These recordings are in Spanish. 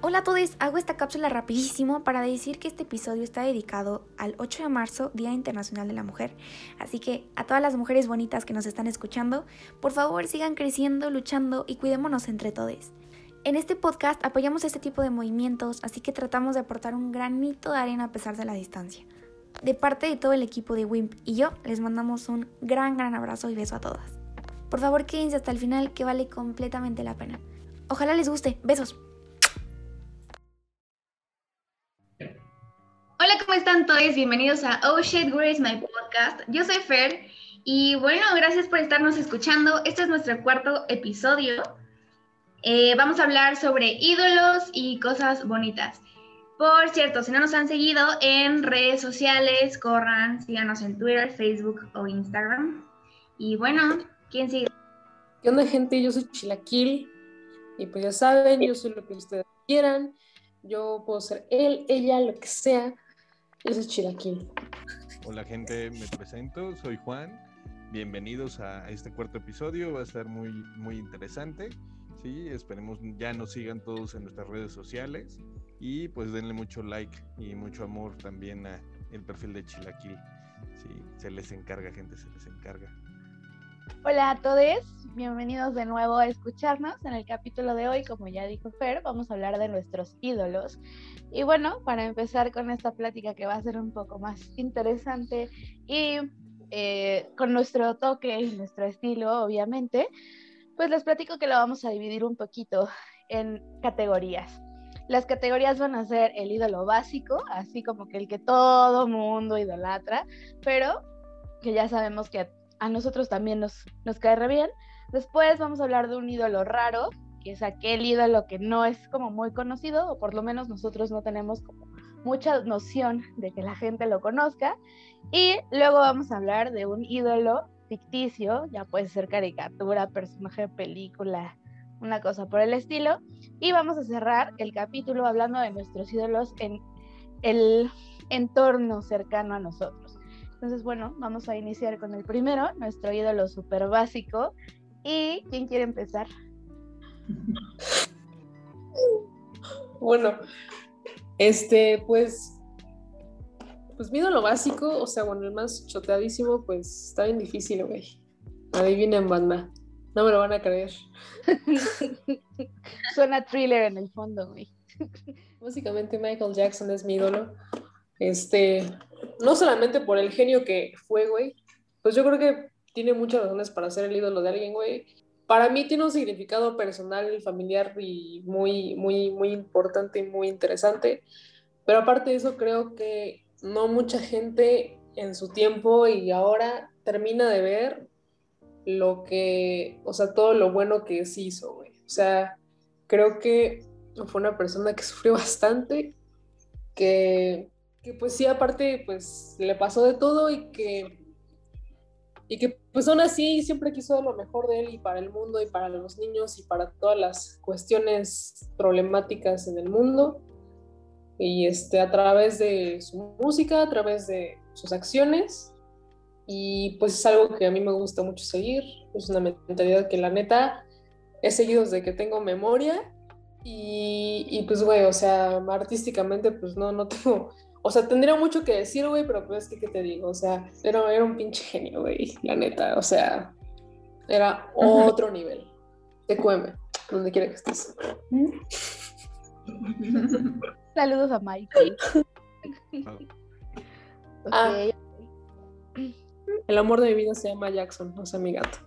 Hola a todos, hago esta cápsula rapidísimo para decir que este episodio está dedicado al 8 de marzo, Día Internacional de la Mujer. Así que a todas las mujeres bonitas que nos están escuchando, por favor sigan creciendo, luchando y cuidémonos entre todos. En este podcast apoyamos este tipo de movimientos, así que tratamos de aportar un granito de arena a pesar de la distancia. De parte de todo el equipo de WIMP y yo, les mandamos un gran, gran abrazo y beso a todas. Por favor, quédense hasta el final que vale completamente la pena. Ojalá les guste. Besos. Hola, ¿cómo están todos? Bienvenidos a Oh Shit, Grace, My Podcast. Yo soy Fer y bueno, gracias por estarnos escuchando. Este es nuestro cuarto episodio. Eh, vamos a hablar sobre ídolos y cosas bonitas. Por cierto, si no nos han seguido en redes sociales, corran, síganos en Twitter, Facebook o Instagram. Y bueno, ¿quién sigue? ¿Qué onda, gente? Yo soy Chilaquil. Y pues ya saben, yo soy lo que ustedes quieran. Yo puedo ser él, ella, lo que sea. Yo soy Chilaquil. Hola gente, me presento, soy Juan. Bienvenidos a este cuarto episodio, va a estar muy, muy interesante. Sí, esperemos ya nos sigan todos en nuestras redes sociales y pues denle mucho like y mucho amor también a el perfil de Chilaquil. Sí, se les encarga, gente, se les encarga. Hola a todos, bienvenidos de nuevo a escucharnos. En el capítulo de hoy, como ya dijo Fer, vamos a hablar de nuestros ídolos. Y bueno, para empezar con esta plática que va a ser un poco más interesante y eh, con nuestro toque y nuestro estilo, obviamente, pues les platico que lo vamos a dividir un poquito en categorías. Las categorías van a ser el ídolo básico, así como que el que todo mundo idolatra, pero que ya sabemos que a nosotros también nos, nos cae re bien. Después vamos a hablar de un ídolo raro, que es aquel ídolo que no es como muy conocido, o por lo menos nosotros no tenemos mucha noción de que la gente lo conozca. Y luego vamos a hablar de un ídolo ficticio, ya puede ser caricatura, personaje de película, una cosa por el estilo. Y vamos a cerrar el capítulo hablando de nuestros ídolos en el entorno cercano a nosotros. Entonces, bueno, vamos a iniciar con el primero, nuestro ídolo súper básico. ¿Y quién quiere empezar? Bueno, este, pues, pues mi ídolo básico, o sea, bueno, el más choteadísimo, pues está bien difícil, güey. Adivinen, banda. No me lo van a creer. Suena thriller en el fondo, güey. Básicamente Michael Jackson es mi ídolo. Este, no solamente por el genio que fue, güey, pues yo creo que tiene muchas razones para ser el ídolo de alguien, güey. Para mí tiene un significado personal, familiar y muy, muy, muy importante y muy interesante. Pero aparte de eso, creo que no mucha gente en su tiempo y ahora termina de ver lo que, o sea, todo lo bueno que sí hizo, güey. O sea, creo que fue una persona que sufrió bastante, que que pues sí, aparte, pues le pasó de todo y que, y que pues aún así siempre quiso lo mejor de él y para el mundo y para los niños y para todas las cuestiones problemáticas en el mundo. Y este, a través de su música, a través de sus acciones. Y pues es algo que a mí me gusta mucho seguir. Es una mentalidad que la neta he seguido desde que tengo memoria. Y, y pues, güey, o sea, artísticamente, pues no, no tengo o sea, tendría mucho que decir, güey, pero pues, ¿qué, ¿qué te digo? O sea, era, era un pinche genio, güey, la neta. O sea, era otro nivel. Te cueme, donde quiera que estés. Saludos a Michael. Ah. El amor de mi vida se llama Jackson, no sea mi gato.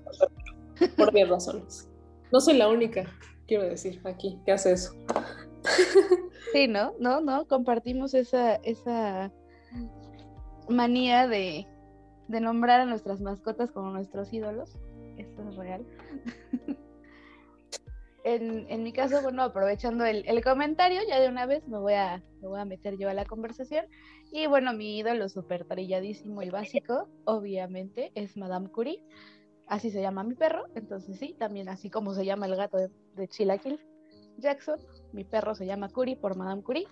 Por 10 razones. No soy la única, quiero decir, aquí, que hace eso. Sí, ¿no? No, no, compartimos esa, esa manía de, nombrar a nuestras mascotas como nuestros ídolos. Esto es real. en, mi caso, bueno, aprovechando el, comentario, ya de una vez me voy, a, me voy a meter yo a la conversación. Y bueno, mi ídolo súper trilladísimo y básico, obviamente, es Madame Curie. Así se llama mi perro, entonces sí, también así como se llama el gato de, de Chilaquil Jackson, mi perro se llama Curie por Madame Curie.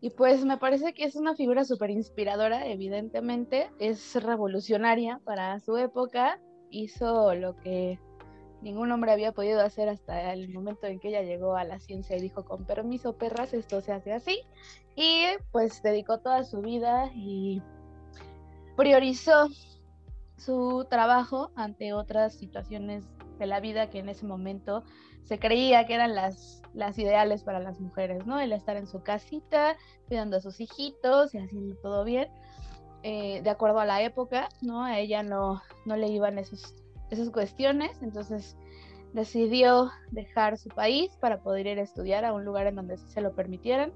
Y pues me parece que es una figura súper inspiradora, evidentemente, es revolucionaria para su época, hizo lo que ningún hombre había podido hacer hasta el momento en que ella llegó a la ciencia y dijo, con permiso, perras, esto se hace así. Y pues dedicó toda su vida y priorizó su trabajo ante otras situaciones de la vida que en ese momento se creía que eran las, las ideales para las mujeres, ¿no? El estar en su casita, cuidando a sus hijitos y haciendo todo bien, eh, de acuerdo a la época, ¿no? A ella no, no le iban esos, esas cuestiones, entonces decidió dejar su país para poder ir a estudiar a un lugar en donde se lo permitieran.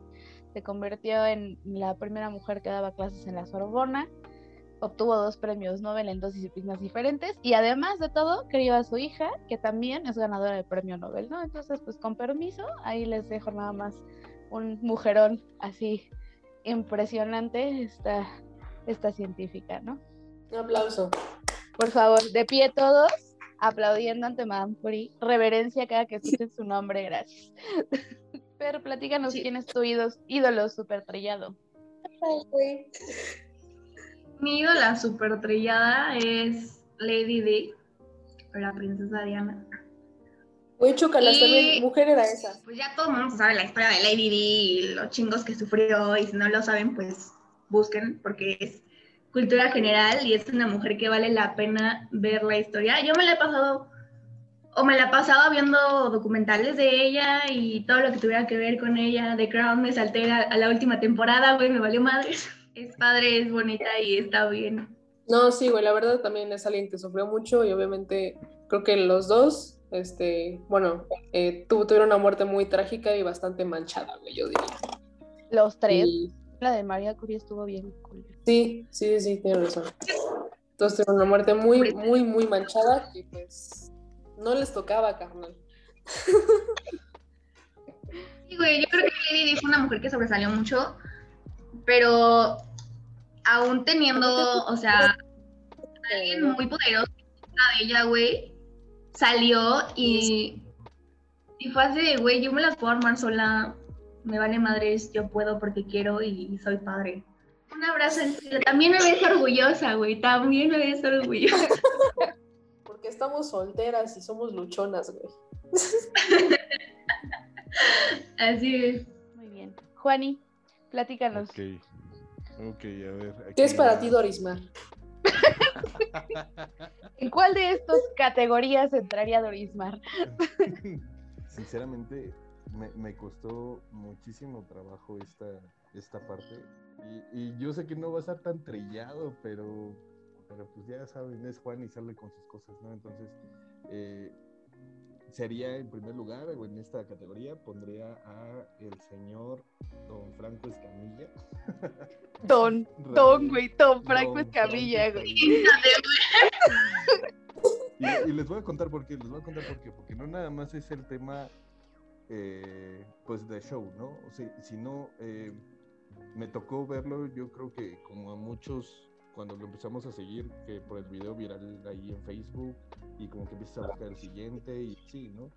Se convirtió en la primera mujer que daba clases en la Sorbona, obtuvo dos premios Nobel en dos disciplinas diferentes y además de todo crió a su hija que también es ganadora del premio Nobel, ¿no? Entonces, pues con permiso, ahí les dejo nada más un mujerón así impresionante esta, esta científica, ¿no? Un aplauso. Por favor, de pie todos, aplaudiendo ante Madame Curie. Reverencia cada que escuchen su nombre, gracias. Pero platícanos Sí. quién es tu ídolo, ídolo súper trillado. Mi ídola super trillada es Lady Di, la princesa Diana. Oye, chocalas Y- también, mujer era esa. Pues ya todo el mundo sabe la historia de Lady Di y los chingos que sufrió, y si no lo saben, pues busquen, porque es cultura general y es una mujer que vale la pena ver la historia. Yo me la he pasado, o me la pasaba viendo documentales de ella y todo lo que tuviera que ver con ella. The Crown me salté a, a la última temporada, güey, me valió madres. Es padre, es bonita y está bien. No, sí, güey, la verdad también es alguien que sufrió mucho y obviamente creo que los dos, este, bueno, eh, tu- tuvieron una muerte muy trágica y bastante manchada, güey, yo diría. Los tres. Y- La de María Curie estuvo bien cool. sí, sí, sí, tienes razón. Entonces tuvieron una muerte muy, muy, muy manchada que pues no les tocaba, carnal. Sí, güey, yo creo que Lady Di fue una mujer que sobresalió mucho, pero aún teniendo, o sea, alguien muy poderoso de ella, güey, salió y, y fue así de, güey, yo me las puedo armar sola, me vale madres, yo puedo porque quiero y soy padre. Un abrazo. También me ves orgullosa, güey, también me ves orgullosa. Porque estamos solteras y somos luchonas, güey. Así es. Muy bien. Juani, platícanos. Ok. Ok, a ver. aquí ¿Qué es para ti, Dorismar? ¿En cuál de estas categorías entraría Dorismar? Sinceramente, me, me costó muchísimo trabajo esta, esta parte. Y, y yo sé que no va a estar tan trillado, pero, pero pues ya saben, es Juan y sale con sus cosas, ¿no? Entonces, eh, sería en primer lugar, o en esta categoría, pondría a el señor Don Franco Escamilla. Don, Don, güey, Don Franco Escamilla, güey. Y les voy a contar por qué, les voy a contar por qué, porque no nada más es el tema, eh, pues, de show, ¿no? O sea, sino, eh, me tocó verlo, yo creo que como a muchos, cuando lo empezamos a seguir, que por el video viral ahí en Facebook, y como que empiezas a buscar el siguiente, y sí, ¿no?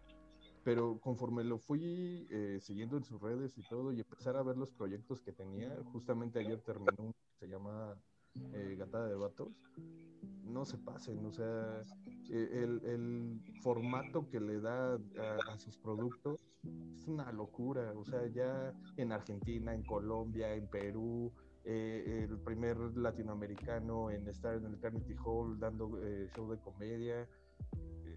Pero conforme lo fui eh, siguiendo en sus redes y todo, y empezar a ver los proyectos que tenía, justamente ayer terminó uno que se llama eh, Gatada de Vatos, no se pasen, o sea, eh, el, el formato que le da a, a sus productos es una locura, o sea, ya en Argentina, en Colombia, en Perú, eh, el primer latinoamericano en estar en el Carnegie Hall dando eh, show de comedia,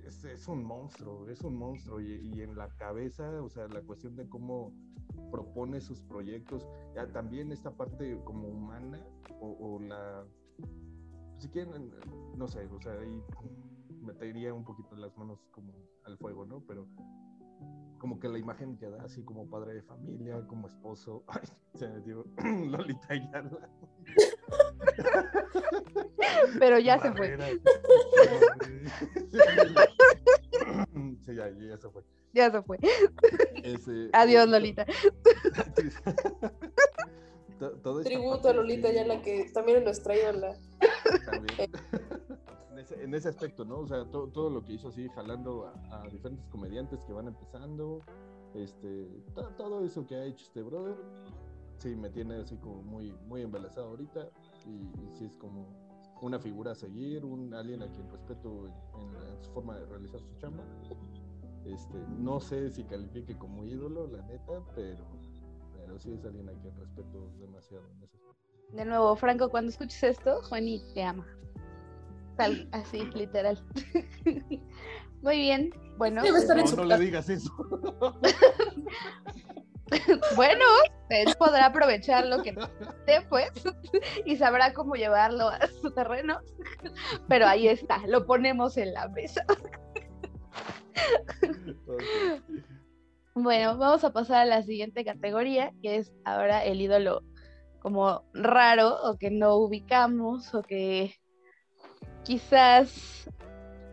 es, un monstruo, es un monstruo y, en la cabeza, o sea, la cuestión de cómo propone sus proyectos, ya también esta parte como humana o, o la, si quieren, no sé, o sea, ahí metería un poquito las manos como al fuego, ¿no? Pero como que la imagen que da así como padre de familia, como esposo, ay, se me dio Lolita Ayala. Pero ya se fue. Sí, ya, ya se fue. Ya se fue. Ese- Adiós, Lolita. Tributo a Lolita que- ya la que también es nuestra ídola. también. En, ese, en ese aspecto, ¿no? O sea, to- todo lo que hizo así, jalando a, a diferentes comediantes que van empezando, este, to- todo eso que ha hecho este brother, sí, me tiene así como muy, muy embelesado ahorita, y, y sí es como, una figura a seguir, un alguien a quien respeto en, su forma de realizar su chamba. Este, no sé si califique como ídolo, la neta, pero, pero sí es alguien a quien respeto demasiado. De nuevo, Franco, cuando escuches esto, Juani te ama. Tal, así, literal. Muy bien. Bueno, no, no le digas eso. bueno, él podrá aprovechar lo que esté, pues, y sabrá cómo llevarlo a su terreno. Pero ahí está, lo ponemos en la mesa. Bueno, vamos a pasar a la siguiente categoría, que es ahora el ídolo como raro o que no ubicamos o que quizás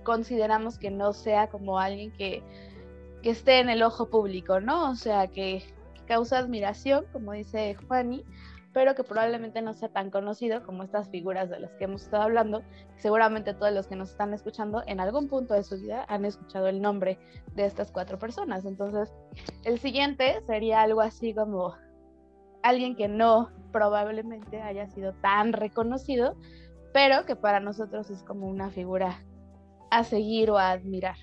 consideramos que no sea como alguien que, que esté en el ojo público, ¿no? O sea, que, causa admiración, como dice Juani, pero que probablemente no sea tan conocido como estas figuras de las que hemos estado hablando. Seguramente todos los que nos están escuchando en algún punto de su vida han escuchado el nombre de estas cuatro personas. Entonces, el siguiente sería algo así como alguien que no probablemente haya sido tan reconocido, pero que para nosotros es como una figura a seguir o a admirar.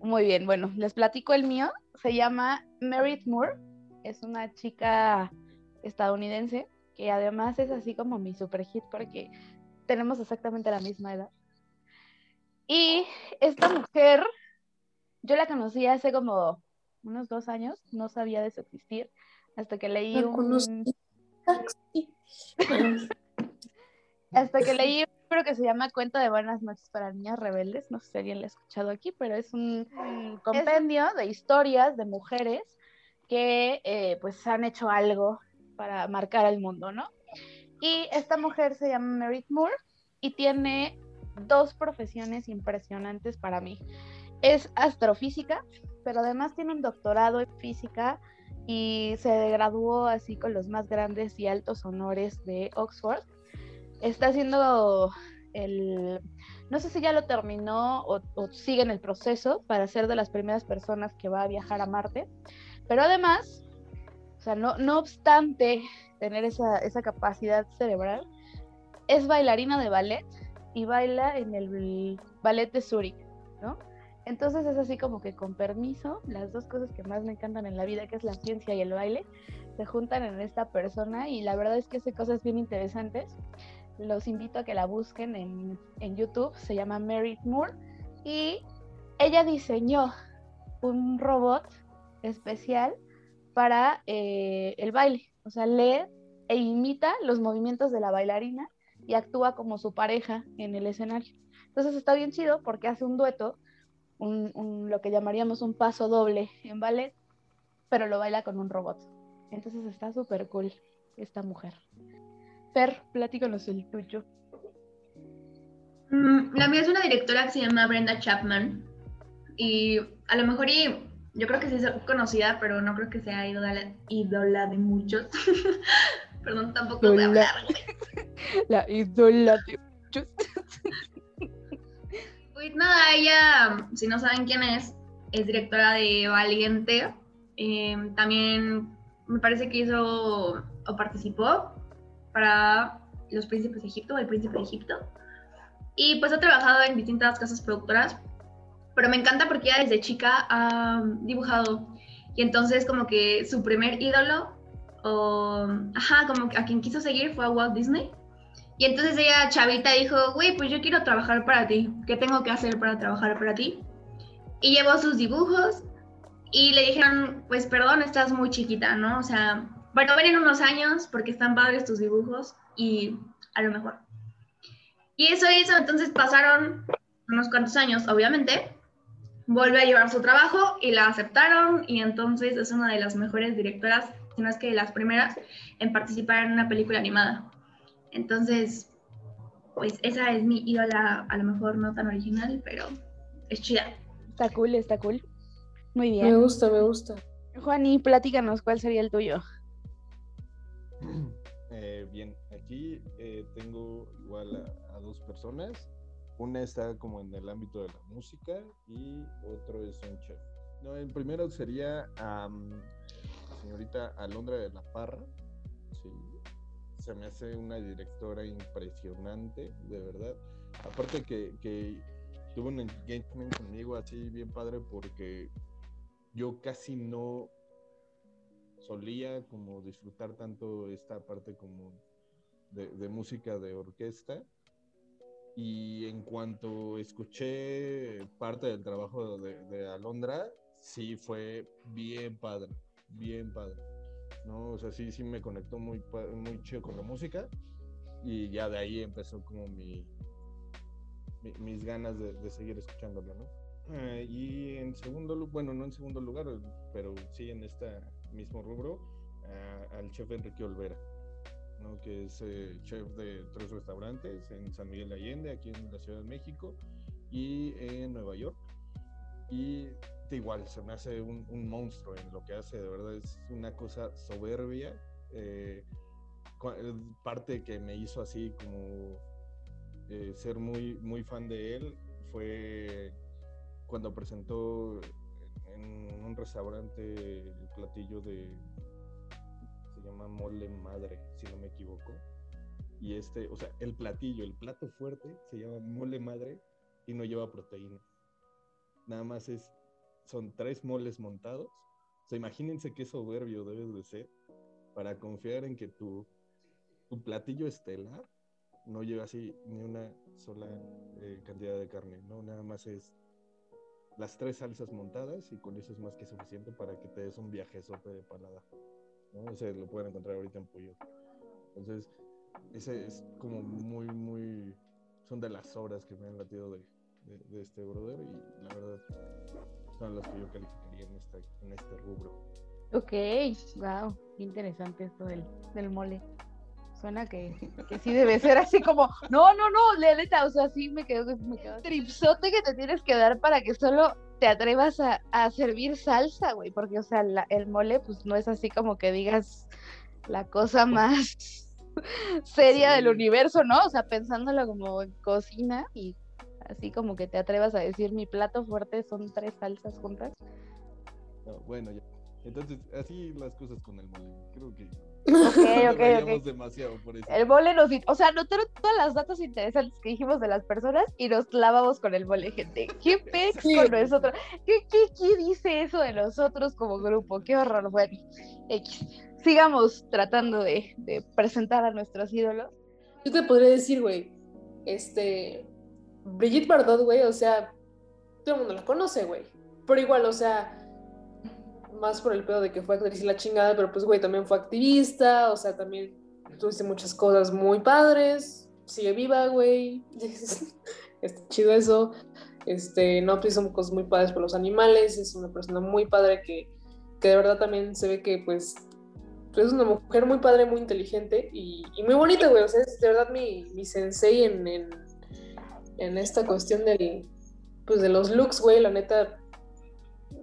Muy bien, bueno, les platico el mío. Se llama Merit Moore es una chica estadounidense que además es así como mi super hit porque tenemos exactamente la misma edad. Y esta mujer, yo la conocí hace como unos dos años, no sabía de su existir, hasta que leí un... hasta que leí un libro que se llama Cuento de Buenas noches para Niñas Rebeldes, no sé si alguien lo ha escuchado aquí, pero es un compendio de historias de mujeres que eh, pues han hecho algo para marcar al mundo, ¿no? Y esta mujer se llama Merit Moore y tiene dos profesiones impresionantes para mí. Es astrofísica, pero además tiene un doctorado en física y se graduó así con los más grandes y altos honores de Oxford. Está haciendo el, no sé si ya lo terminó o, sigue en el proceso para ser de las primeras personas que va a viajar a Marte. Pero además, o sea, no, no obstante tener esa, esa capacidad cerebral, es bailarina de ballet y baila en el ballet de Zurich, ¿no? Entonces es así como que con permiso, las dos cosas que más me encantan en la vida, que es la ciencia y el baile, se juntan en esta persona y la verdad es que hace cosas bien interesantes. Los invito a que la busquen en, en YouTube, se llama Merit Moore y ella diseñó un robot especial para eh, el baile. O sea, lee e imita los movimientos de la bailarina y actúa como su pareja en el escenario. Entonces está bien chido porque hace un dueto, un, lo que llamaríamos un paso doble en ballet, pero lo baila con un robot. Entonces está súper cool esta mujer. Fer, platícanos el tuyo. Mm, la mía es una directora que se llama Brenda Chapman. Y a lo mejor y yo creo que sí es conocida, pero no creo que sea ídola, de muchos. Perdón, tampoco voy a hablar. La ídola de muchos. Pues nada, ella, si no saben quién es, es directora de Valiente. Em, también me parece que hizo o participó para Los Príncipes de Egipto, El Príncipe de Egipto. Y pues ha trabajado en distintas casas productoras, pero me encanta porque ella desde chica ha dibujado y entonces como que su primer ídolo o ajá, como a quien quiso seguir fue a Walt Disney. Y entonces ella chavita dijo, güey, pues yo quiero trabajar para ti, ¿qué tengo que hacer para trabajar para ti? Y llevó sus dibujos y le dijeron, pues perdón, estás muy chiquita, ¿no? O sea, bueno, ven en unos años porque están padres tus dibujos y a lo mejor. Y eso hizo, entonces pasaron unos cuantos años, obviamente, vuelve a llevar su trabajo y la aceptaron y entonces es una de las mejores directoras, si no es que de las primeras, en participar en una película animada. Entonces, pues esa es mi ídola, a lo mejor no tan original, pero es chida. Está cool, está cool. Muy bien. Me gusta, me gusta. Juani, platícanos, ¿cuál sería el tuyo? Eh, bien, aquí eh, tengo igual a dos personas una está como en el ámbito de la música y otro es un chef. No, el primero sería la señorita Alondra de la Parra. se me hace una directora impresionante, de verdad. Aparte que, que tuvo un engagement conmigo así bien padre porque yo casi no solía como disfrutar tanto esta parte como de, música de orquesta. Y en cuanto escuché parte del trabajo de, Alondra, sí fue bien padre, bien padre. ¿no? O sea, sí, sí me conectó muy, muy chido con la música y ya de ahí empezó como mi, mis ganas de, seguir escuchándola, ¿no? Eh, y en segundo lugar, bueno, no en segundo lugar, pero sí en este mismo rubro, al chef Enrique Olvera, ¿no? que es eh, chef de tres restaurantes en San Miguel de Allende, aquí en la Ciudad de México y en Nueva York. Y de igual, se me hace un, monstruo en lo que hace, de verdad es una cosa soberbia. Eh, parte que me hizo así como eh, ser muy, muy fan de él fue cuando presentó en un restaurante el platillo de se llama mole madre si no me equivoco. Y este o sea el platillo el plato fuerte se llama mole madre y no lleva proteína. Nada más es son tres moles montados. O sea imagínense qué soberbio debes de ser para confiar en que tu tu platillo estelar no lleva así ni una sola eh, cantidad de carne, ¿no? Nada más es las tres salsas montadas y con eso es más que suficiente para que te des un viajezote de palada, ¿no? Ese lo pueden encontrar ahorita en Puyo. Entonces, ese es como muy, muy... Son de las obras que me han latido de, de, este brother y la verdad son las que yo calificaría en, esta, en este rubro. Ok, wow, interesante esto del, del mole suena que, que sí debe ser así como, no, no, no, neta, o sea, sí me quedo, me quedo tripsote que te tienes que dar para que solo te atrevas a, a servir salsa, güey, porque, o sea, el mole, pues no es así como que digas la cosa más seria del universo, ¿no? O sea, pensándolo como en cocina y así como que te atrevas a decir mi plato fuerte son tres salsas juntas. bueno, ya. Entonces, así las cosas con el mole. Creo que Ok, ok, demasiado por eso. El mole nos... O sea, notaron todas las datos interesantes que dijimos de las personas y nos clavamos con el mole, gente. ¿Qué pex con nosotros? ¿Qué, qué, ¿Qué dice eso de nosotros como grupo? Qué horror. Bueno, X. Sigamos tratando de, de presentar a nuestros ídolos. Yo te podría decir, güey, este... Brigitte Bardot, güey, o sea, todo el mundo la conoce, güey. Pero igual, o sea más por el pedo de que fue actriz y la chingada, pero pues, güey, también fue activista, o sea, también tuviste muchas cosas muy padres, sigue viva, güey, está chido eso, este, no, pues hizo cosas muy padres por los animales, es una persona muy padre que, que de verdad también se ve que, pues, pues es una mujer muy padre, muy inteligente y, muy bonita, güey, o sea, es de verdad mi, mi sensei en, en, en esta cuestión del, pues, de los looks, güey, la neta,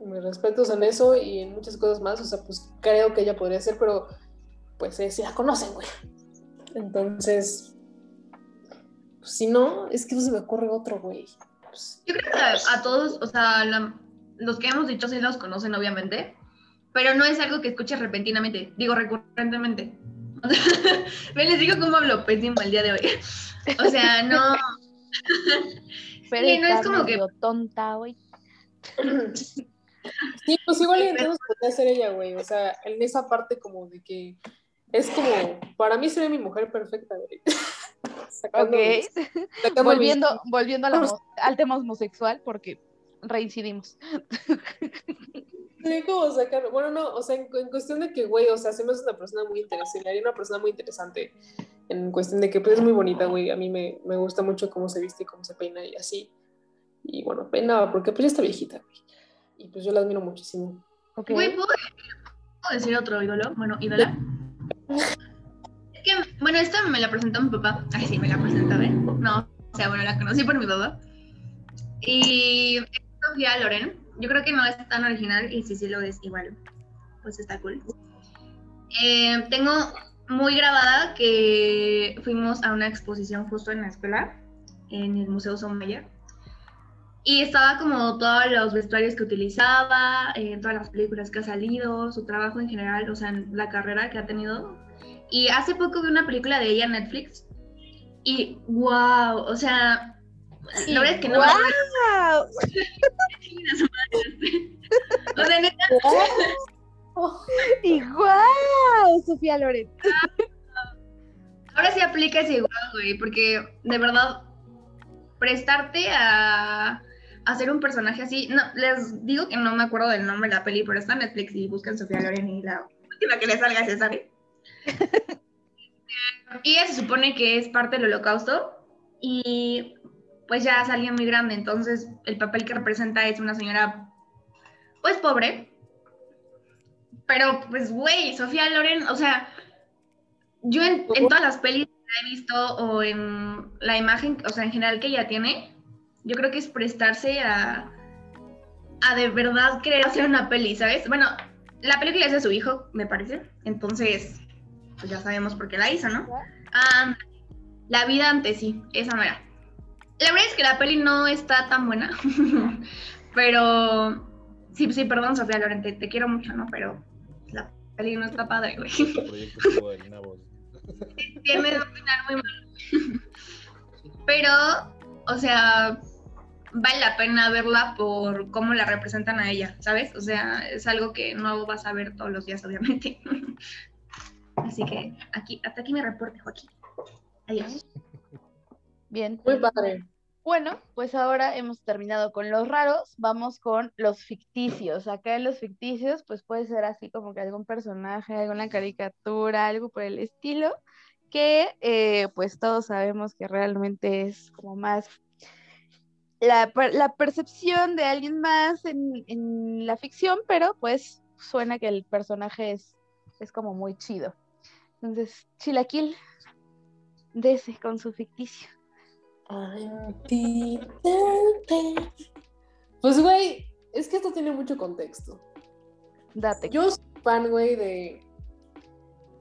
mis respetos en eso y en muchas cosas más, o sea, pues creo que ella podría ser, pero pues eh, si la conocen, güey. Entonces, pues, si no, es que no se me ocurre otro, güey. Pues, Yo creo que a, todos, o sea, los que hemos dicho sí los conocen, obviamente, pero no es algo que escuche repentinamente, digo recurrentemente. me les digo cómo hablo pésimo el día de hoy. O sea, no. pero no es como que. tonta hoy. Sí, pues igual entonces podría ser ella, güey. O sea, en esa parte como de que es como, para mí sería mi mujer perfecta, güey. ok. volviendo, volviendo al tema homosexual, porque reincidimos. Sí, como sacar, bueno, no, o sea, en, cuestión de que, güey, o sea, se me hace una persona muy interesante, haría una persona muy interesante en cuestión de que, pues, es muy bonita, güey, a mí me, me gusta mucho cómo se viste y cómo se peina y así, y bueno, pena, porque pues ya está viejita, güey y pues yo la admiro muchísimo. Okay. ¿puedo, decir otro ídolo? Bueno, ídola. es que, bueno, esta me la presentó mi papá. Ay, sí, me la presentó, ¿eh? No, o sea, bueno, la conocí por mi papá. Y es Sofía Loren. Yo creo que no es tan original y si sí lo es igual, pues está cool. Eh, tengo muy grabada que fuimos a una exposición justo en la escuela, en el Museo Sommeyer y estaba como todos los vestuarios que utilizaba, en eh, todas las películas que ha salido, su trabajo en general, o sea, en la carrera que ha tenido. Y hace poco vi una película de ella en Netflix. Y wow, o sea, la verdad es que no. me ¡Guau! O sea, neta, Y guau, Sofía Loren. ahora sí aplica ese igual, güey, porque de verdad, prestarte a hacer un personaje así, no, les digo que no me acuerdo del nombre de la peli, pero está en Netflix y buscan Sofía Loren y la última que le salga se sabe. y ella se supone que es parte del holocausto y pues ya es alguien muy grande, entonces el papel que representa es una señora pues pobre, pero pues güey, Sofía Loren, o sea, yo en, en todas las pelis que he visto o en la imagen, o sea, en general que ella tiene, yo creo que es prestarse a, a de verdad querer hacer una peli, ¿sabes? Bueno, la película es de su hijo, me parece, entonces, pues ya sabemos por qué la hizo, ¿no? La vida antes sí, esa no era. La verdad es que la peli no está tan buena, pero sí, sí, perdón, Sofía Loren, te, quiero mucho, ¿no? Pero la peli no está padre, güey. Este proyecto tiene un final muy malo. Pero, o sea, vale la pena verla por cómo la representan a ella, ¿sabes? O sea, es algo que no vas a ver todos los días, obviamente. Así que aquí, hasta aquí mi reporte, Joaquín. Adiós. Bien. Muy padre. Bueno, pues ahora hemos terminado con los raros, vamos con los ficticios. Acá en los ficticios, pues puede ser así como que algún personaje, alguna caricatura, algo por el estilo, que eh, pues todos sabemos que realmente es como más la, la percepción de alguien más en, en la ficción, pero pues suena que el personaje es, es como muy chido. Entonces, Chilaquil, dese con su ficticio. Pues, güey, es que esto tiene mucho contexto. Date. Yo soy fan, güey, de...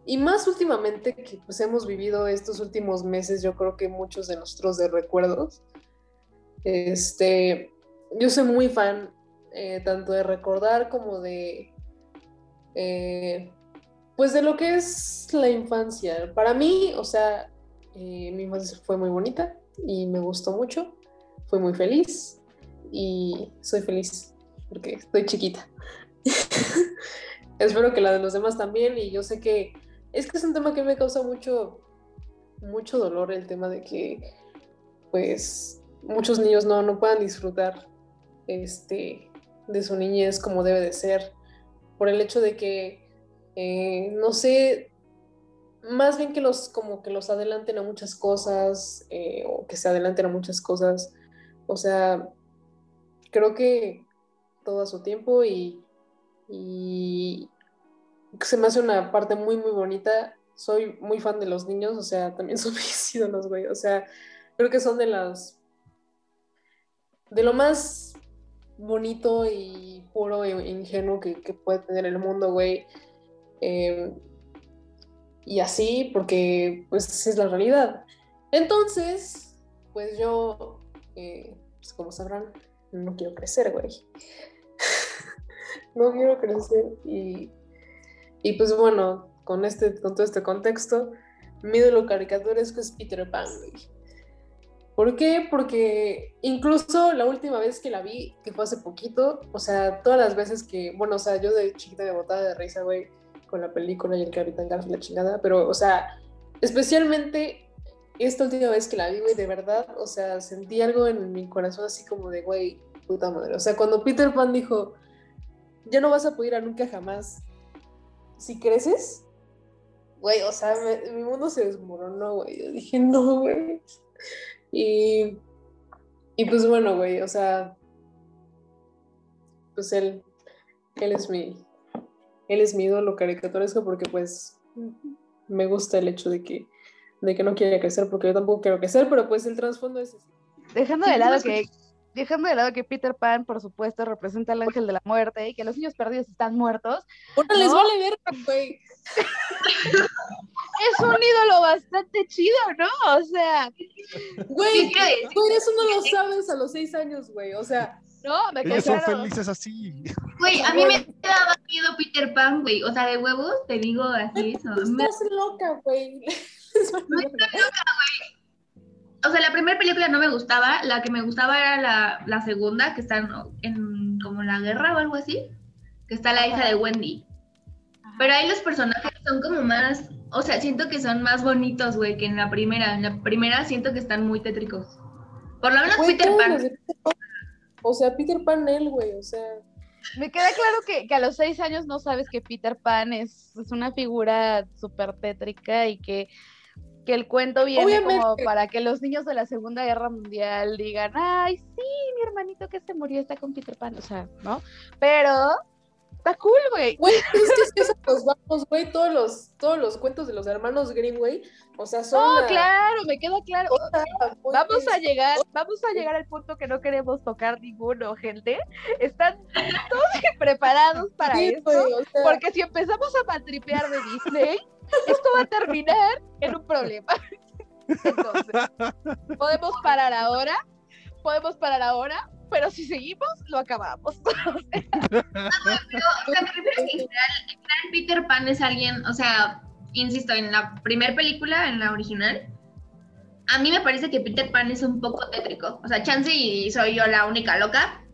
Y más últimamente que pues hemos vivido estos últimos meses, yo creo que muchos de nosotros de recuerdos. Este, yo soy muy fan eh, tanto de recordar como de... eh, pues de lo que es la infancia. Para mí, o sea, eh, mi infancia fue muy bonita y me gustó mucho. Fui muy feliz y soy feliz porque estoy chiquita. Espero que la de los demás también y yo sé que es que es un tema que me causa mucho mucho dolor el tema de que pues muchos niños no, no puedan disfrutar este de su niñez como debe de ser por el hecho de que eh, no sé más bien que los como que los adelanten a muchas cosas eh, o que se adelanten a muchas cosas. O sea creo que todo a su tiempo y, y se me hace una parte muy muy bonita. Soy muy fan de los niños o sea también son mis ídolos güey. O sea creo que son de las de lo más bonito y puro e ingenuo que, puede tener el mundo güey eh, y así, porque pues es la realidad. Entonces, pues yo, eh, pues como sabrán, no quiero crecer, güey. no quiero crecer y, y pues bueno, con, este, con todo este contexto, mi ídolo caricaturesco es Peter Pan, güey. ¿Por qué? Porque incluso la última vez que la vi, que fue hace poquito, o sea, todas las veces que, bueno, o sea, yo de chiquita me botaba de risa, güey, con la película y el Capitán Garfio y la chingada, pero, o sea, especialmente esta última vez que la vi, güey, de verdad, o sea, sentí algo en mi corazón así como de, güey, puta madre. O sea, cuando Peter Pan dijo, ya no vas a poder a nunca jamás, si creces, güey, o sea, mi mundo se desmoronó, güey. Yo dije, no, güey. Y, y pues bueno, güey, o sea, pues él, él es mi, él es mi ídolo caricaturesco porque pues me gusta el hecho de que, de que no quiere crecer porque yo tampoco quiero crecer, pero pues el trasfondo es así. Dejando de lado que dejando de lado que Peter Pan, por supuesto, representa al ángel de la muerte y que los niños perdidos están muertos, Ahora les ¿No? vale verga, güey. es un ídolo bastante chido, ¿no? O sea, Güey, güey, eso no lo sabes a los seis años, güey. O sea, no, me quedé Ellos son felices así. Güey, a mí me daba miedo Peter Pan, güey. O sea, de huevos, te digo así eso. Me- Estás loca, güey. No estoy loca, güey. O sea, la primera película no me gustaba. La que me gustaba era la, la segunda, que está en, en como la guerra o algo así. Que está la hija de Wendy. Pero ahí los personajes son como más. O sea, siento que son más bonitos, güey, que en la primera. En la primera siento que están muy tétricos. Por lo menos Güey, Pan. Peter Pan. O sea, Peter Pan, él, güey, o sea. Me queda claro que, que a los seis años no sabes que Peter Pan es, es una figura súper tétrica y que, que el cuento viene como para que los niños de la Segunda Guerra Mundial digan, ay, sí, mi hermanito que se murió está con Peter Pan, o sea, ¿no? Pero está cool, güey. Güey, es que eso nos vamos, güey, todos los, todos los cuentos de los hermanos Grimm, güey, o sea, son. No, la claro, me queda claro. Vamos a llegar, vamos a llegar al punto que no queremos tocar ninguno, gente. Están todos preparados para Sí, esto. güey, o sea, Porque si empezamos a matripear de Disney, esto va a terminar en un problema. Entonces, podemos parar ahora, podemos parar ahora, pero si seguimos, lo acabamos. O sea, me refiero a que en general, en general Peter Pan es alguien, o sea, insisto, en la primera película, en la original, a mí me parece que Peter Pan es un poco tétrico. O sea, chance y soy yo la única loca,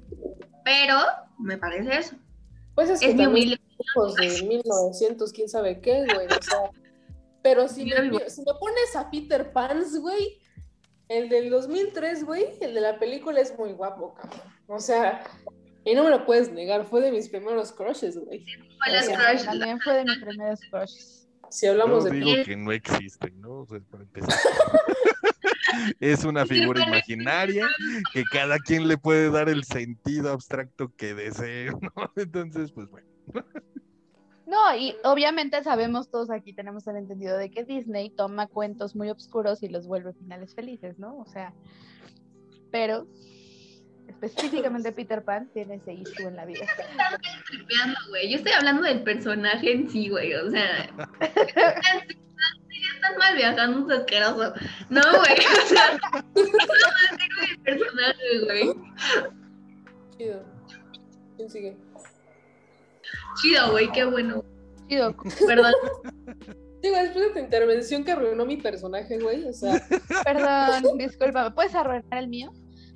pero me parece eso. Pues es que Es mi también humilde. Dibujos de 1900, quién sabe qué, güey, o sea. Pero si me, si me pones a Peter Pans, güey, el del 2003, güey, el de la película es muy guapo, cabrón. O sea, y no me lo puedes negar, fue de mis primeros crushes, güey. O sea, crush, También fue de mis primeros crushes. Si hablamos Yo de digo que no existen, ¿no? O sea, para empezar. es una figura imaginaria que cada quien le puede dar el sentido abstracto que desee, ¿no? Entonces, pues bueno. No, y obviamente sabemos todos aquí, tenemos el entendido de que Disney toma cuentos muy oscuros y los vuelve finales felices, ¿no? O sea, pero específicamente Peter Pan tiene ese issue en la vida. tripeando, güey. Yo estoy hablando del personaje en sí, güey. O sea, ya estás mal viajando, es asqueroso. No, güey. O sea, no personaje, güey. chido. ¿Quién sigue? Chido, güey, qué bueno. Chido, Perdón. Digo, después de tu intervención que arruinó mi personaje, güey, o sea, perdón, disculpa, ¿me puedes arruinar el mío?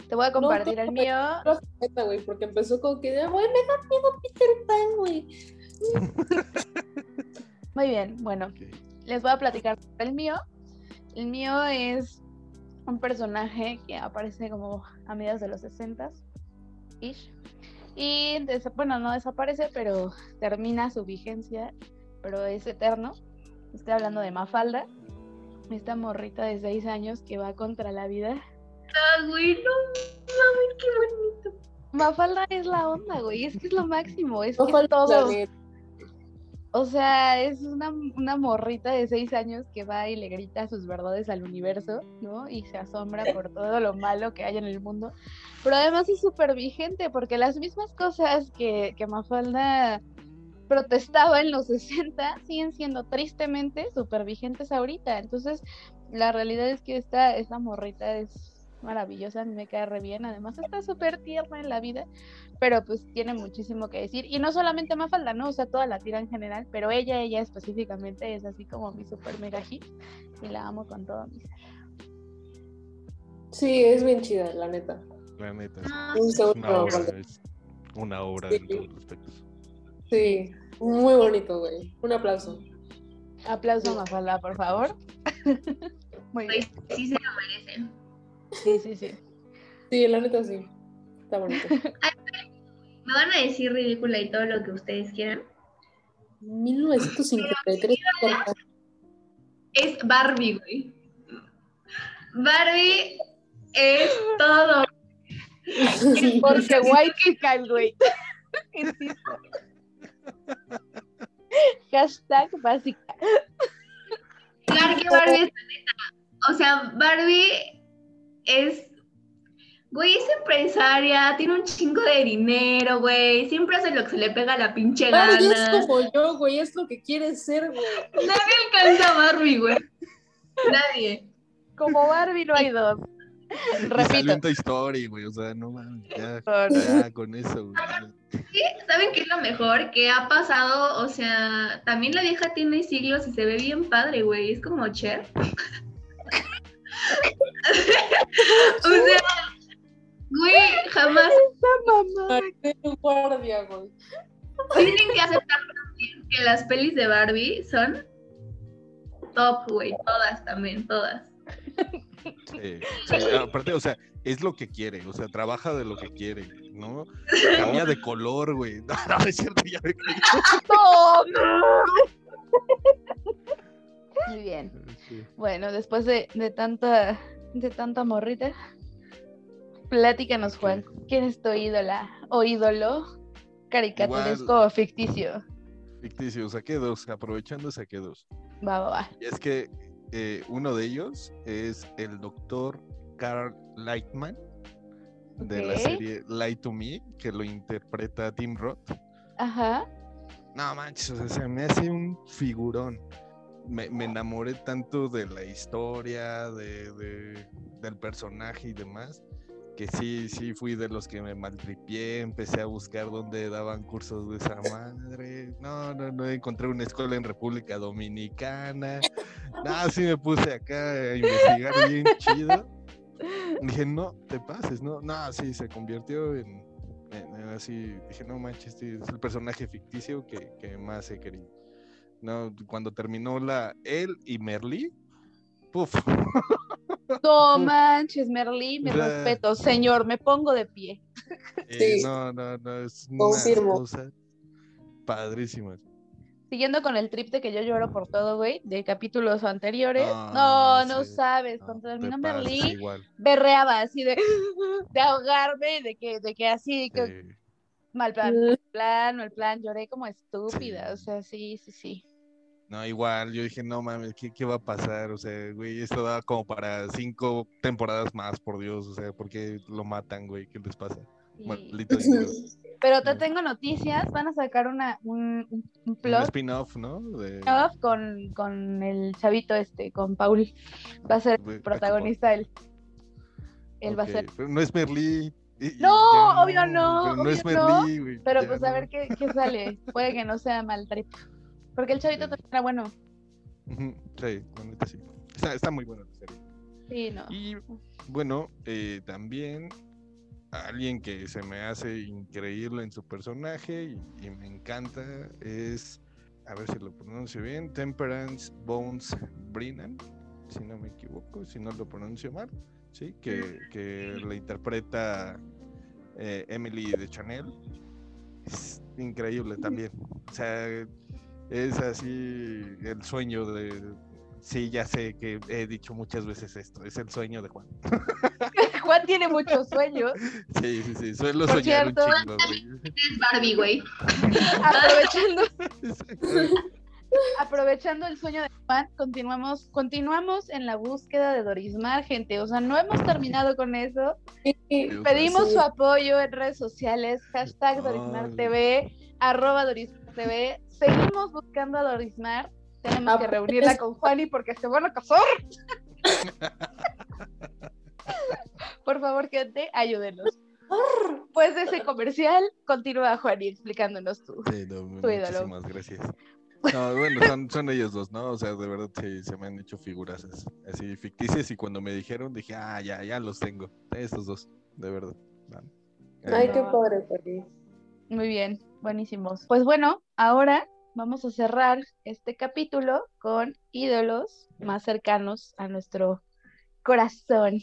Te voy a compartir no, el mío. no güey, porque empezó con que, güey, me da miedo Peter Pan, güey. Muy bien, bueno, ok. les voy a platicar el mío. El mío es un personaje que aparece como a mediados de los 60 ish. Y bueno, no desaparece, pero termina su vigencia, pero es eterno. Estoy hablando de Mafalda, esta morrita de 6 años que va contra la vida. Ah, güey, no mames, qué bonito. Mafalda es la onda, güey, es que es lo máximo, es No que todo. O sea, es una, una morrita de seis años que va y le grita sus verdades al universo, ¿no? Y se asombra por todo lo malo que hay en el mundo. Pero además es súper vigente porque las mismas cosas que, que Mafalda protestaba en los 60 siguen siendo tristemente súper vigentes ahorita. Entonces, la realidad es que esta, esta morrita es maravillosa, a mí me cae re bien. Además, está súper tierna en la vida pero pues tiene muchísimo que decir. Y no solamente Mafalda, ¿no? O sea, toda la tira en general, pero ella, ella específicamente es así como mi super mega hit y la amo con todo mi ser. Sí, es bien chida, la neta. La neta. Ah, es segundo, una obra, es una obra Sí. en todos los aspectos. Sí, muy bonito, güey. Un aplauso. Aplauso a Mafalda, por favor. Muy bien. Güey, sí se lo merecen. Sí, sí, sí. Sí, la neta sí. Está bonito. Me van a decir ridícula y todo lo que ustedes quieran. 1953. Es Barbie, güey. Barbie es todo. Porque White Chicken, güey. Insisto. Hashtag básica. Claro que Barbie es la neta. O sea, Barbie es. Güey, es empresaria, tiene un chingo de dinero, güey. Siempre hace lo que se le pega a la pinche Barbie es gana. como yo, güey. Es lo que quieres ser, güey. Nadie alcanza a Barbie, güey. Nadie. Como Barbie no hay dos. Y Repito. Toy Story, güey. O sea, no mames, ya, Con- ya con eso, güey. Sí, ¿Saben qué es lo mejor? Que ha pasado, o sea, también la vieja tiene siglos y se ve bien padre, güey. Es como Cher. o sea, güey, jamás Maribel guardia, güey. tienen que aceptar también que las pelis de Barbie son top, güey. Todas también, todas. Sí, sí, aparte, o sea, es lo que quiere, o sea, trabaja de lo que quiere, ¿no? Cambia de color, güey. No, no, es cierto, ya me caí. Muy bien. Sí. Bueno, después de, de tanta de tanta morrita, platícanos, Juan. ¿Quién es tu ídola o ídolo caricaturesco o ficticio? Ficticio, saqué dos, aprovechando saqué dos. Va, va, va. Y es que eh, uno de ellos es el doctor Carl Lightman de la serie Light to Me, que lo interpreta Tim Roth. Ajá. No manches, o sea, se me hace un figurón. Me, enamoré tanto de la historia, de, de- del personaje y demás, que sí, sí fui de los que me maltripié, empecé a buscar dónde daban cursos de esa madre. No, no, no, encontré una escuela en República Dominicana. No, sí me puse acá a investigar bien chido. Dije, no, te pases, no, no, sí, se convirtió en, así, dije, no manches, este es el personaje ficticio que más he querido. No, cuando terminó la, él y Merly, puf, No manches, Merlí, mi respeto. Señor, me pongo de pie. eh, Sí. no, no, no, es Confirmo. cosa padrísima. Siguiendo con el trip de que yo lloro por todo, güey, de capítulos anteriores. No, No, no sí, sabes. No, Cuando te terminó Merlí, berreaba así de, de ahogarme, de que, de que así, que mal plan, Mm. mal plan, mal plan, lloré como estúpida. Sí. O sea, sí, sí, sí. No, igual, yo dije, no mames, ¿qué, qué va a pasar? O sea, güey, esto da como para cinco temporadas más, por Dios, o sea, ¿por qué lo matan, güey? ¿Qué les pasa? sí. Maldito. Pero te tengo noticias, van a sacar una, un, un- un Un plot spin-off, ¿no? De, off con, con el chavito este, con Paul. Va a ser protagonista él. Él va a ser. pero no es Merlí. y- No, obvio no, no obvio es Merlí, güey. Pero pues a ver qué, qué sale. Puede que no sea mal trip. Porque el chavito Sí. también era bueno. Sí, neta sí. Está, está muy buena la serie. Sí, no. Y bueno, eh, también alguien que se me hace increíble en su personaje y, y me encanta es, a ver si lo pronuncio bien, Temperance Bones Brennan, si no me equivoco, si no lo pronuncio mal, sí, que, que le interpreta eh, Emily de Chanel. Es increíble también. O sea, es así el sueño de... Sí, ya sé que he dicho muchas veces esto, es el sueño de Juan. Juan tiene muchos sueños. Sí, sí, sí, suelo Por soñar un cierto. chingo, güey. Es Barbie, güey. Aprovechando, aprovechando el sueño de Juan, continuamos, continuamos en la búsqueda de Dorismar, gente. O sea, no hemos terminado con eso. Pedimos Sí. su apoyo en redes sociales, hashtag Ay. Dorismar TV, arroba Dorismar TV. Seguimos buscando a Dorismar. Tenemos que Apenas- reunirla con Juani porque se van a casar. Por favor, gente, ayúdenos. Pues de ese comercial, continúa Juani explicándonos tú. Sí, no, Tu ídolo. muchísimas gracias. No, bueno, son, son ellos dos, ¿no? O sea, de verdad sí, se me han hecho figuras as- así ficticias y cuando me dijeron dije, ah, ya, ya los tengo. Estos dos, de verdad. Ay, qué padre, Ferry. Muy bien, buenísimos. Pues bueno, ahora vamos a cerrar este capítulo con ídolos más cercanos a nuestro corazón.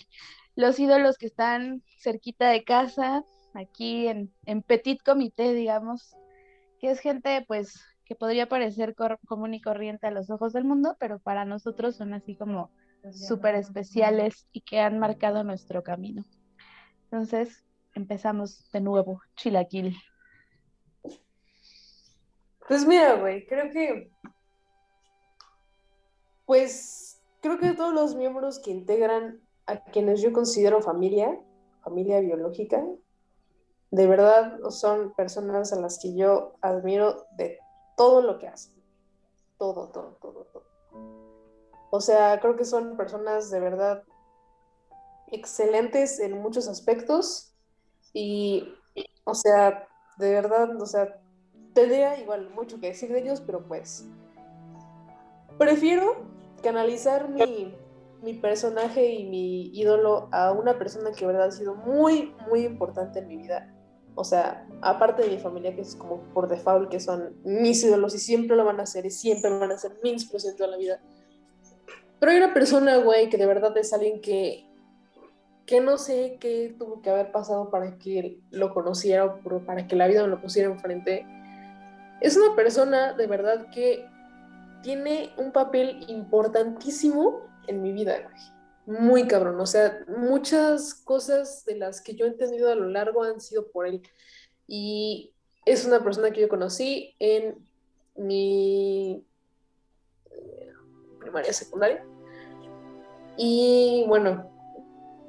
Los ídolos que están cerquita de casa, aquí en, en petit comité, digamos, que es gente pues que podría parecer común y corriente a los ojos del mundo, pero para nosotros son así como súper especiales y que han marcado nuestro camino. Entonces, empezamos de nuevo, Chilaquil. Pues mira, güey, creo que. Pues creo que todos los miembros que integran a quienes yo considero familia, familia biológica, de verdad son personas a las que yo admiro de todo lo que hacen. Todo, todo, todo, todo. O sea, creo que son personas de verdad excelentes en muchos aspectos y, o sea, de verdad, o sea, tendría igual mucho que decir de ellos, pero pues prefiero canalizar mi, mi personaje y mi ídolo a una persona que de verdad ha sido muy, muy importante en mi vida. O sea, aparte de mi familia, que es como por default, que son mis ídolos y siempre lo van a hacer y siempre van a ser mi inspiración toda la vida. Pero hay una persona, güey, que de verdad es alguien que, que no sé qué tuvo que haber pasado para que lo conociera o para que la vida me lo pusiera enfrente. Es una persona de verdad que tiene un papel importantísimo en mi vida, güey. Muy cabrón. O sea, muchas cosas de las que yo he entendido a lo largo han sido por él. Y es una persona que yo conocí en mi eh, primaria, secundaria. Y bueno,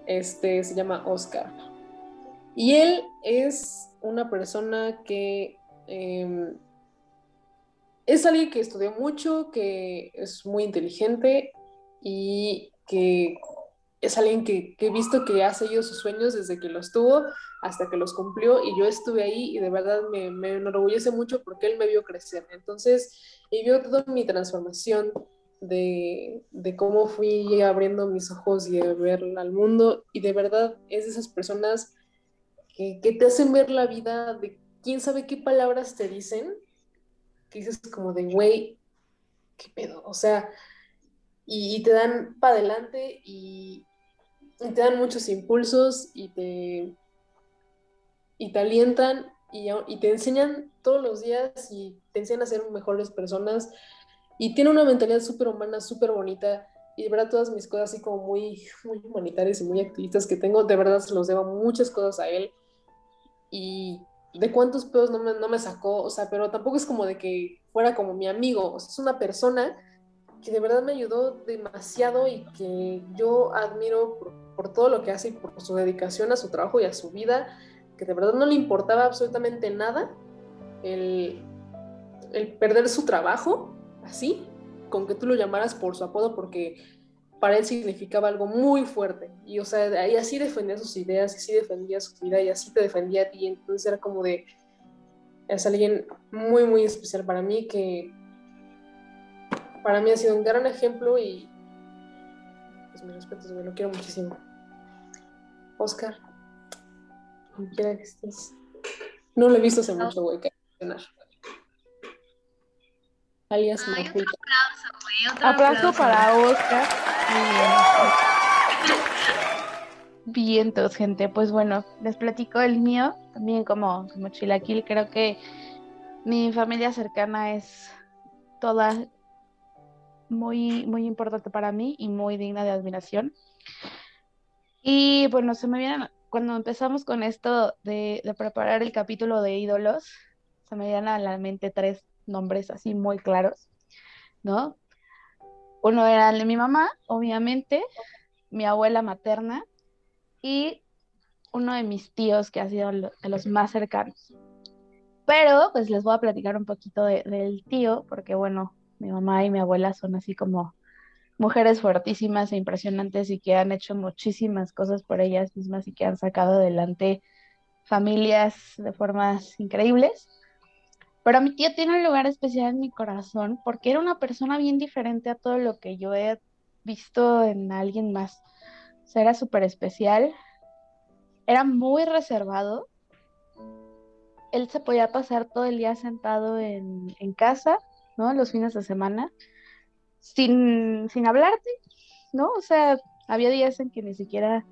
este se llama Oscar. Y él es una persona que em, es alguien que estudió mucho, que es muy inteligente y que es alguien que, he visto que ha seguido sus sueños desde que los tuvo hasta que los cumplió y yo estuve ahí y de verdad me, me enorgullece mucho porque él me vio crecer. Entonces, y vio toda mi transformación de, de, cómo fui abriendo mis ojos y de ver al mundo y de verdad es de esas personas que, que te hacen ver la vida de quién sabe qué palabras te dicen, que dices como de, güey, qué pedo, o sea, y, te dan para adelante y, te dan muchos impulsos y te, y te alientan y, y, te enseñan todos los días y te enseñan a ser mejores personas y tiene una mentalidad súper humana, súper bonita y de verdad todas mis cosas así como muy, muy humanitarias y muy activistas que tengo, de verdad se los debo muchas cosas a él y de cuántos pedos no me, no me sacó, o sea, pero tampoco es como de que fuera como mi amigo, o sea, es una persona que de verdad me ayudó demasiado y que yo admiro por, todo lo que hace y por su dedicación a su trabajo y a su vida, que de verdad no le importaba absolutamente nada el, el perder su trabajo, así, con que tú lo llamaras por su apodo, porque para él significaba algo muy fuerte. Y, o sea, ahí así defendía sus ideas, así defendía su vida y así te defendía a ti. Entonces era como de, es alguien muy, muy especial para mí que para mí ha sido un gran ejemplo y pues mis respetos, me lo quiero muchísimo. Oscar, como quiera que estés. No lo he visto hace mucho, güey, que Alias Ay, otro aplauso, güey, otro aplauso. para Oscar. Bien. entonces, gente, pues bueno, les platico el mío, también como, como chilaquil, creo que mi familia cercana es toda muy, muy importante para mí y muy digna de admiración. Y bueno, se me vienen, cuando empezamos con esto de, de preparar el capítulo de ídolos, se me vienen a la mente tres nombres así muy claros, ¿no? Uno era el de mi mamá, obviamente, mi abuela materna y uno de mis tíos que ha sido de los más cercanos. Pero pues les voy a platicar un poquito del tío, porque bueno, mi mamá y mi abuela son así como mujeres fuertísimas e impresionantes y que han hecho muchísimas cosas por ellas mismas y que han sacado adelante familias de formas increíbles. Pero mi tío tiene un lugar especial en mi corazón porque era una persona bien diferente a todo lo que yo he visto en alguien más. O sea, era súper especial, era muy reservado. Él se podía pasar todo el día sentado en, en casa ¿no? Los fines de semana, sin, sin hablarte, ¿no? O sea, había días en que ni siquiera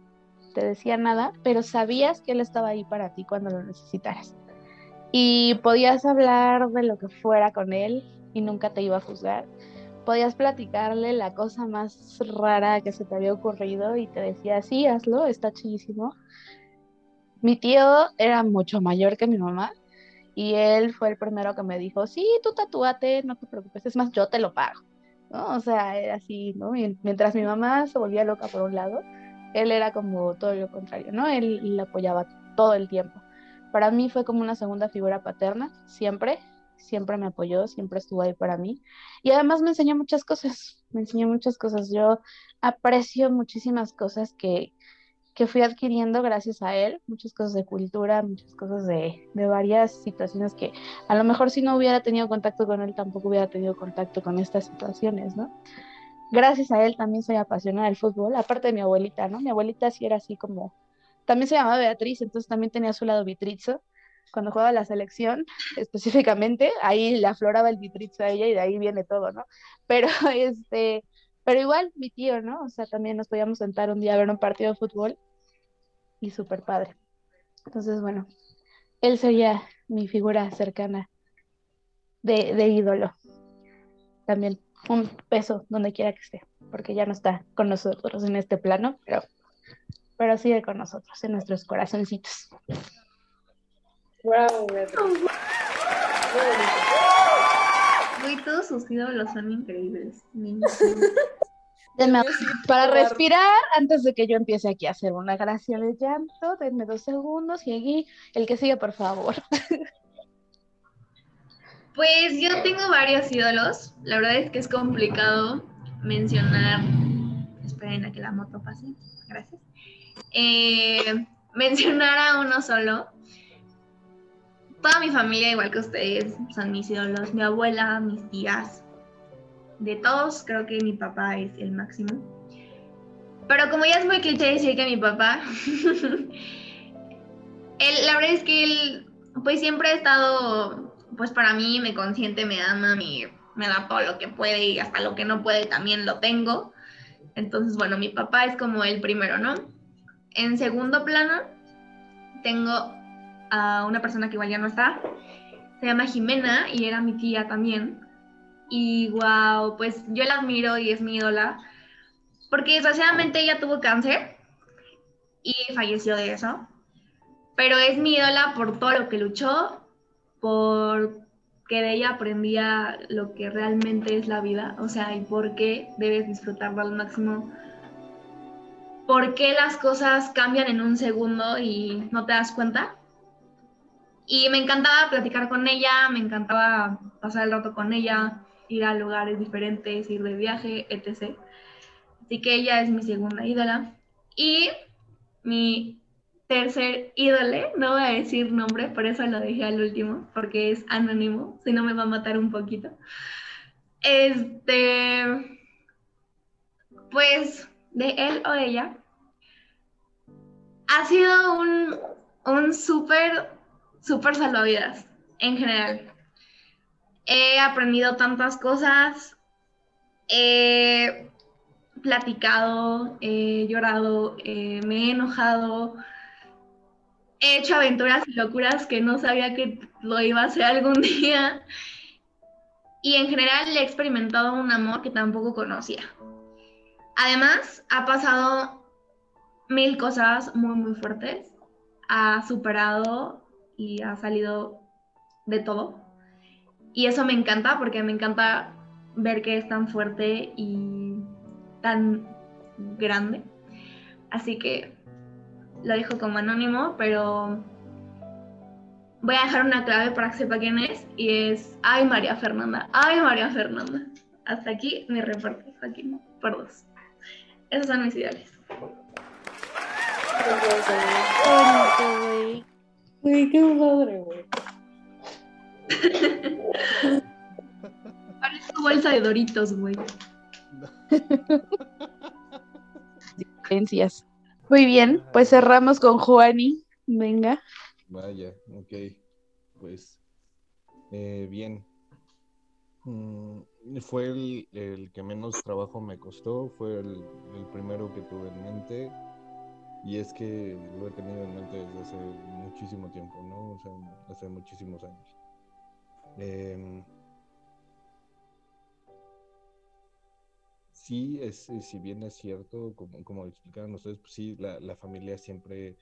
te decía nada, pero sabías que él estaba ahí para ti cuando lo necesitaras. Y podías hablar de lo que fuera con él y nunca te iba a juzgar. Podías platicarle la cosa más rara que se te había ocurrido y te decía, sí, hazlo, está chidísimo. Mi tío era mucho mayor que mi mamá, y él fue el primero que me dijo, sí, tú tatúate, no te preocupes, es más, yo te lo pago, ¿no? O sea, era así, ¿no? mientras mi mamá se volvía loca por un lado, él era como todo lo contrario, ¿no? Él le apoyaba todo el tiempo. Para mí fue como una segunda figura paterna, siempre, siempre me apoyó, siempre estuvo ahí para mí. Y además me enseñó muchas cosas, me enseñó muchas cosas. Yo aprecio muchísimas cosas que, que fui adquiriendo gracias a él, muchas cosas de cultura, muchas cosas de, de, varias situaciones que a lo mejor si no hubiera tenido contacto con él tampoco hubiera tenido contacto con estas situaciones, ¿no? Gracias a él también soy apasionada del fútbol, aparte de mi abuelita, ¿no? Mi abuelita sí era así como, también se llamaba Beatriz, entonces también tenía a su lado Vitrizo, cuando jugaba la selección específicamente, ahí le afloraba el Vitrizo a ella y de ahí viene todo, ¿no? Pero este pero igual mi tío, ¿no? O sea, también nos podíamos sentar un día a ver un partido de fútbol y súper padre. Entonces, bueno, él sería mi figura cercana de, de ídolo. También un peso donde quiera que esté, porque ya no está con nosotros en este plano, pero, pero sigue con nosotros en nuestros corazoncitos. Bravo, Güey, todos sus ídolos son increíbles. Denme, para respirar, antes de que yo empiece aquí a hacer una gracia de llanto, denme dos segundos y aquí, el que sigue, por favor. Pues yo tengo varios ídolos. La verdad es que es complicado mencionar. Esperen a que la moto pase. Gracias. Eh, mencionar a uno solo. Toda mi familia, igual que ustedes, son mis ídolos. Mi abuela, mis tías, de todos, creo que mi papá es el máximo. Pero como ya es muy cliché decir que mi papá, él, la verdad es que él, pues siempre ha estado, pues para mí me consiente, me ama, me, me da todo lo que puede y hasta lo que no puede también lo tengo. Entonces, bueno, mi papá es como el primero, ¿no? En segundo plano, tengo a una persona que igual ya no está, se llama Jimena y era mi tía también. Y wow, pues yo la admiro y es mi ídola. Porque desgraciadamente ella tuvo cáncer y falleció de eso. Pero es mi ídola por todo lo que luchó, por que de ella aprendía lo que realmente es la vida, o sea, y por qué debes disfrutarlo al máximo, por qué las cosas cambian en un segundo y no te das cuenta. Y me encantaba platicar con ella, me encantaba pasar el rato con ella, ir a lugares diferentes, ir de viaje, etc. Así que ella es mi segunda ídola. Y mi tercer ídole, no voy a decir nombre, por eso lo dejé al último, porque es anónimo, si no me va a matar un poquito. Este, pues de él o ella, ha sido un, un súper, súper salvavidas en general he aprendido tantas cosas, he platicado, he llorado, me he enojado, he hecho aventuras y locuras que no sabía que lo iba a hacer algún día. Y en general he experimentado un amor que tampoco conocía. Además, ha pasado mil cosas muy, muy fuertes. Ha superado y ha salido de todo. Y eso me encanta porque me encanta ver que es tan fuerte y tan grande. Así que lo dejo como anónimo, pero voy a dejar una clave para que sepa quién es y es Ay María Fernanda. Ay María Fernanda. Hasta aquí mi reporte, Joaquín, por dos. Esos son mis ideales. Uy, qué padre, güey. Parece tu bolsa de doritos, güey. Diferencias. Muy bien, pues cerramos con Juani. Venga. Vaya, ok. Pues, eh, bien. Mm, fue el, el, que menos trabajo me costó, fue el, primero que tuve en mente. Y es que lo he tenido en mente desde hace muchísimo tiempo, ¿no? O sea, hace muchísimos años. Eh, sí, es, si bien es cierto, como, como explicaron ustedes, pues sí, la, la, familia siempre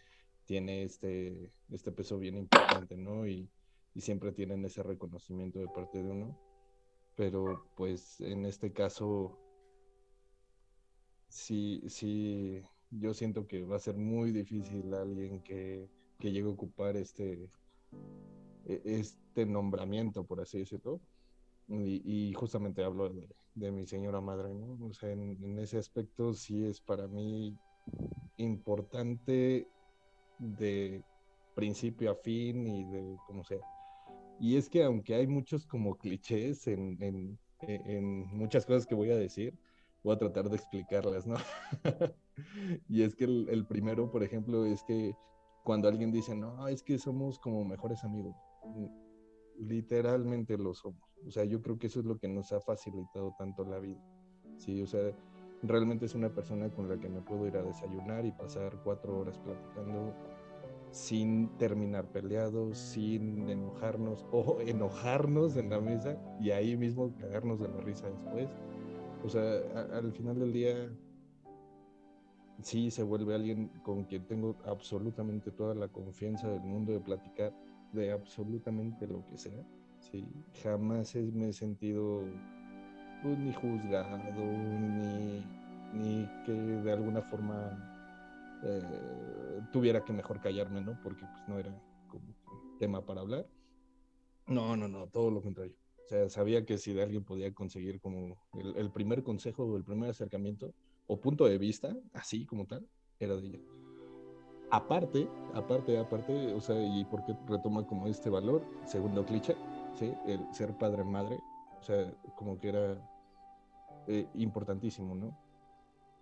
tiene este, este peso bien importante, ¿no? Y, y, siempre tienen ese reconocimiento de parte de uno. Pero pues en este caso, sí, sí, yo siento que va a ser muy difícil alguien que, que llegue a ocupar este, e, este nombramiento, por así decirlo. Y, justamente hablo de, de, mi señora madre, ¿no? O sea, en, en, ese aspecto sí es para mí importante de principio a fin y de como sea. Y es que aunque hay muchos como clichés en, en, en muchas cosas que voy a decir, voy a tratar de explicarlas, ¿no? y es que el, primero, por ejemplo, es que cuando alguien dice, no, es que somos como mejores amigos, literalmente lo somos. O sea, yo creo que eso es lo que nos ha facilitado tanto la vida. Sí, o sea, realmente es una persona con la que me puedo ir a desayunar y pasar cuatro horas platicando sin terminar peleados, sin enojarnos o enojarnos en la mesa y ahí mismo cagarnos de la risa después. O sea, al final del día sí se vuelve alguien con quien tengo absolutamente toda la confianza del mundo de platicar de absolutamente lo que sea. Sí, jamás me he sentido pues, ni juzgado, ni, ni que de alguna forma eh, tuviera que mejor callarme, ¿no? Porque pues no era como tema para hablar. No, no, no, todo lo contrario. O sea, sabía que si de alguien podía conseguir como el, primer consejo o el primer acercamiento o punto de vista, así como tal, era de ella. Aparte, aparte, aparte, o sea, y porque retoma como este valor, segundo cliché, ¿sí? El ser padre-madre, o sea, como que era eh, importantísimo, ¿no?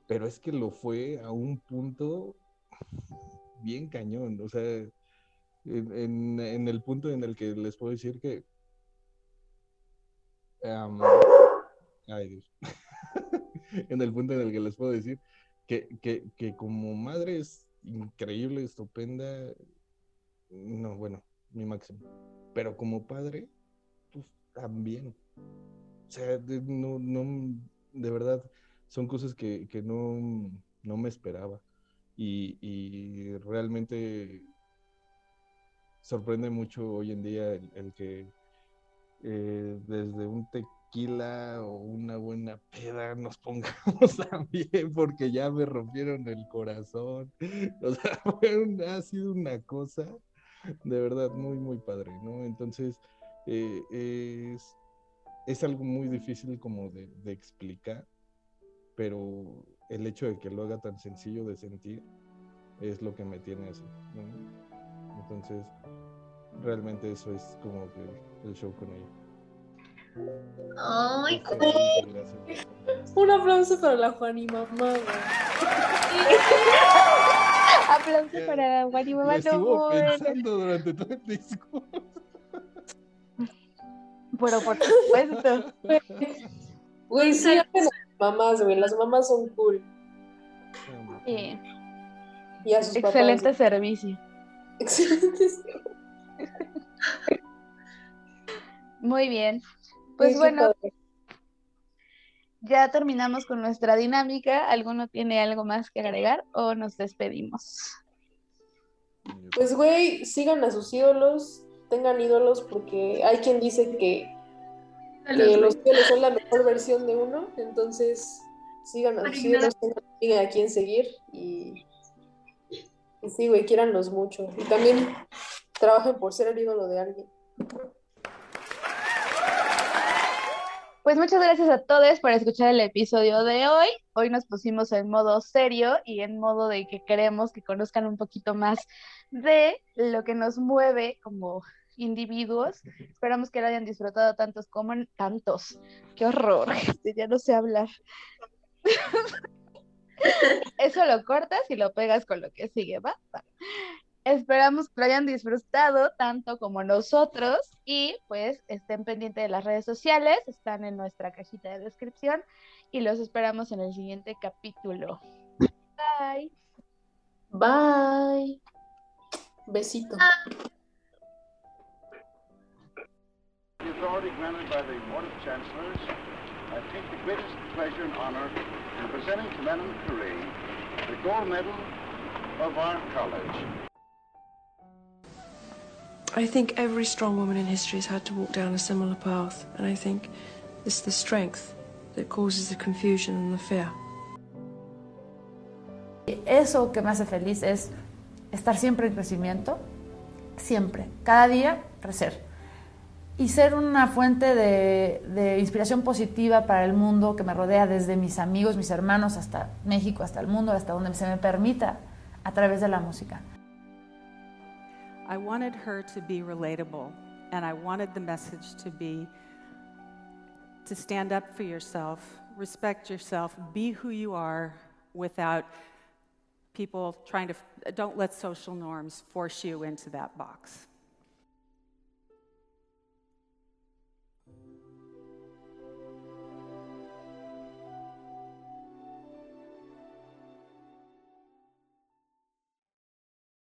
Pero es que lo fue a un punto bien cañón, o sea, en, el punto en el que les puedo decir que... ay Dios. en el punto en el que les puedo decir que, que, que como madre es increíble, estupenda, no, bueno, mi máximo, pero como padre, pues también. O sea, no, no, de verdad, son cosas que, que no, no, me esperaba. Y, y, realmente sorprende mucho hoy en día el, que eh, desde un tequila o una buena peda nos pongamos también porque ya me rompieron el corazón. O sea, ha sido una cosa de verdad muy, muy padre, ¿no? Entonces, eh, es, es, algo muy difícil como de, de explicar pero el hecho de que lo haga tan sencillo de sentir es lo que me tiene así. Entonces, realmente eso es como que el show con ella. ¡Ay, Un aplauso para la Juani mamá. aplauso para la Juani mamá. Estuvo pensando durante todo el discurso. Pero por supuesto. Güey, sí, mamás, güey. Las mamás son cool. Sí. Y a sus Excelente servicio. Excelente Muy bien. Pues bueno, ya terminamos con nuestra dinámica. ¿Alguno tiene algo más que agregar o nos despedimos? Pues, güey, sigan a sus ídolos, tengan ídolos, porque hay quien dice que que los ídolos son la mejor versión de uno, entonces sigan a los ídolos, a quién seguir y, y sí, güey, quieranlos mucho. Y también trabajen por ser el ídolo de alguien. Pues muchas gracias a todos por escuchar el episodio de hoy. Hoy nos pusimos en modo serio y en modo de que queremos que conozcan un poquito más de lo que nos mueve como individuos. Esperamos que lo hayan disfrutado tantos como tantos. Qué horror, ya no sé hablar. Eso lo cortas y lo pegas con lo que sigue, ¿va? Esperamos que lo hayan disfrutado tanto como nosotros y pues estén pendientes de las redes sociales, están en nuestra cajita de descripción y los esperamos en el siguiente capítulo. Bye. Bye. Besito. The authority granted by the Board of Chancellors, I take the greatest pleasure and honor in presenting to Madame Curie the gold medal of our college. I think every strong woman in history has had to walk down a similar path, and I think it's the strength that causes the confusion and the fear. Eso que me hace feliz es estar siempre en crecimiento, siempre, cada día crecer. Y ser una fuente de, de, inspiración positiva para el mundo que me rodea, desde mis amigos, mis hermanos, hasta México, hasta el mundo, hasta donde se me permita, a través de la música. I wanted her to be relatable, and I wanted the message to be to stand up for yourself, respect yourself, be who you are without people trying to, don't let social norms force you into that box.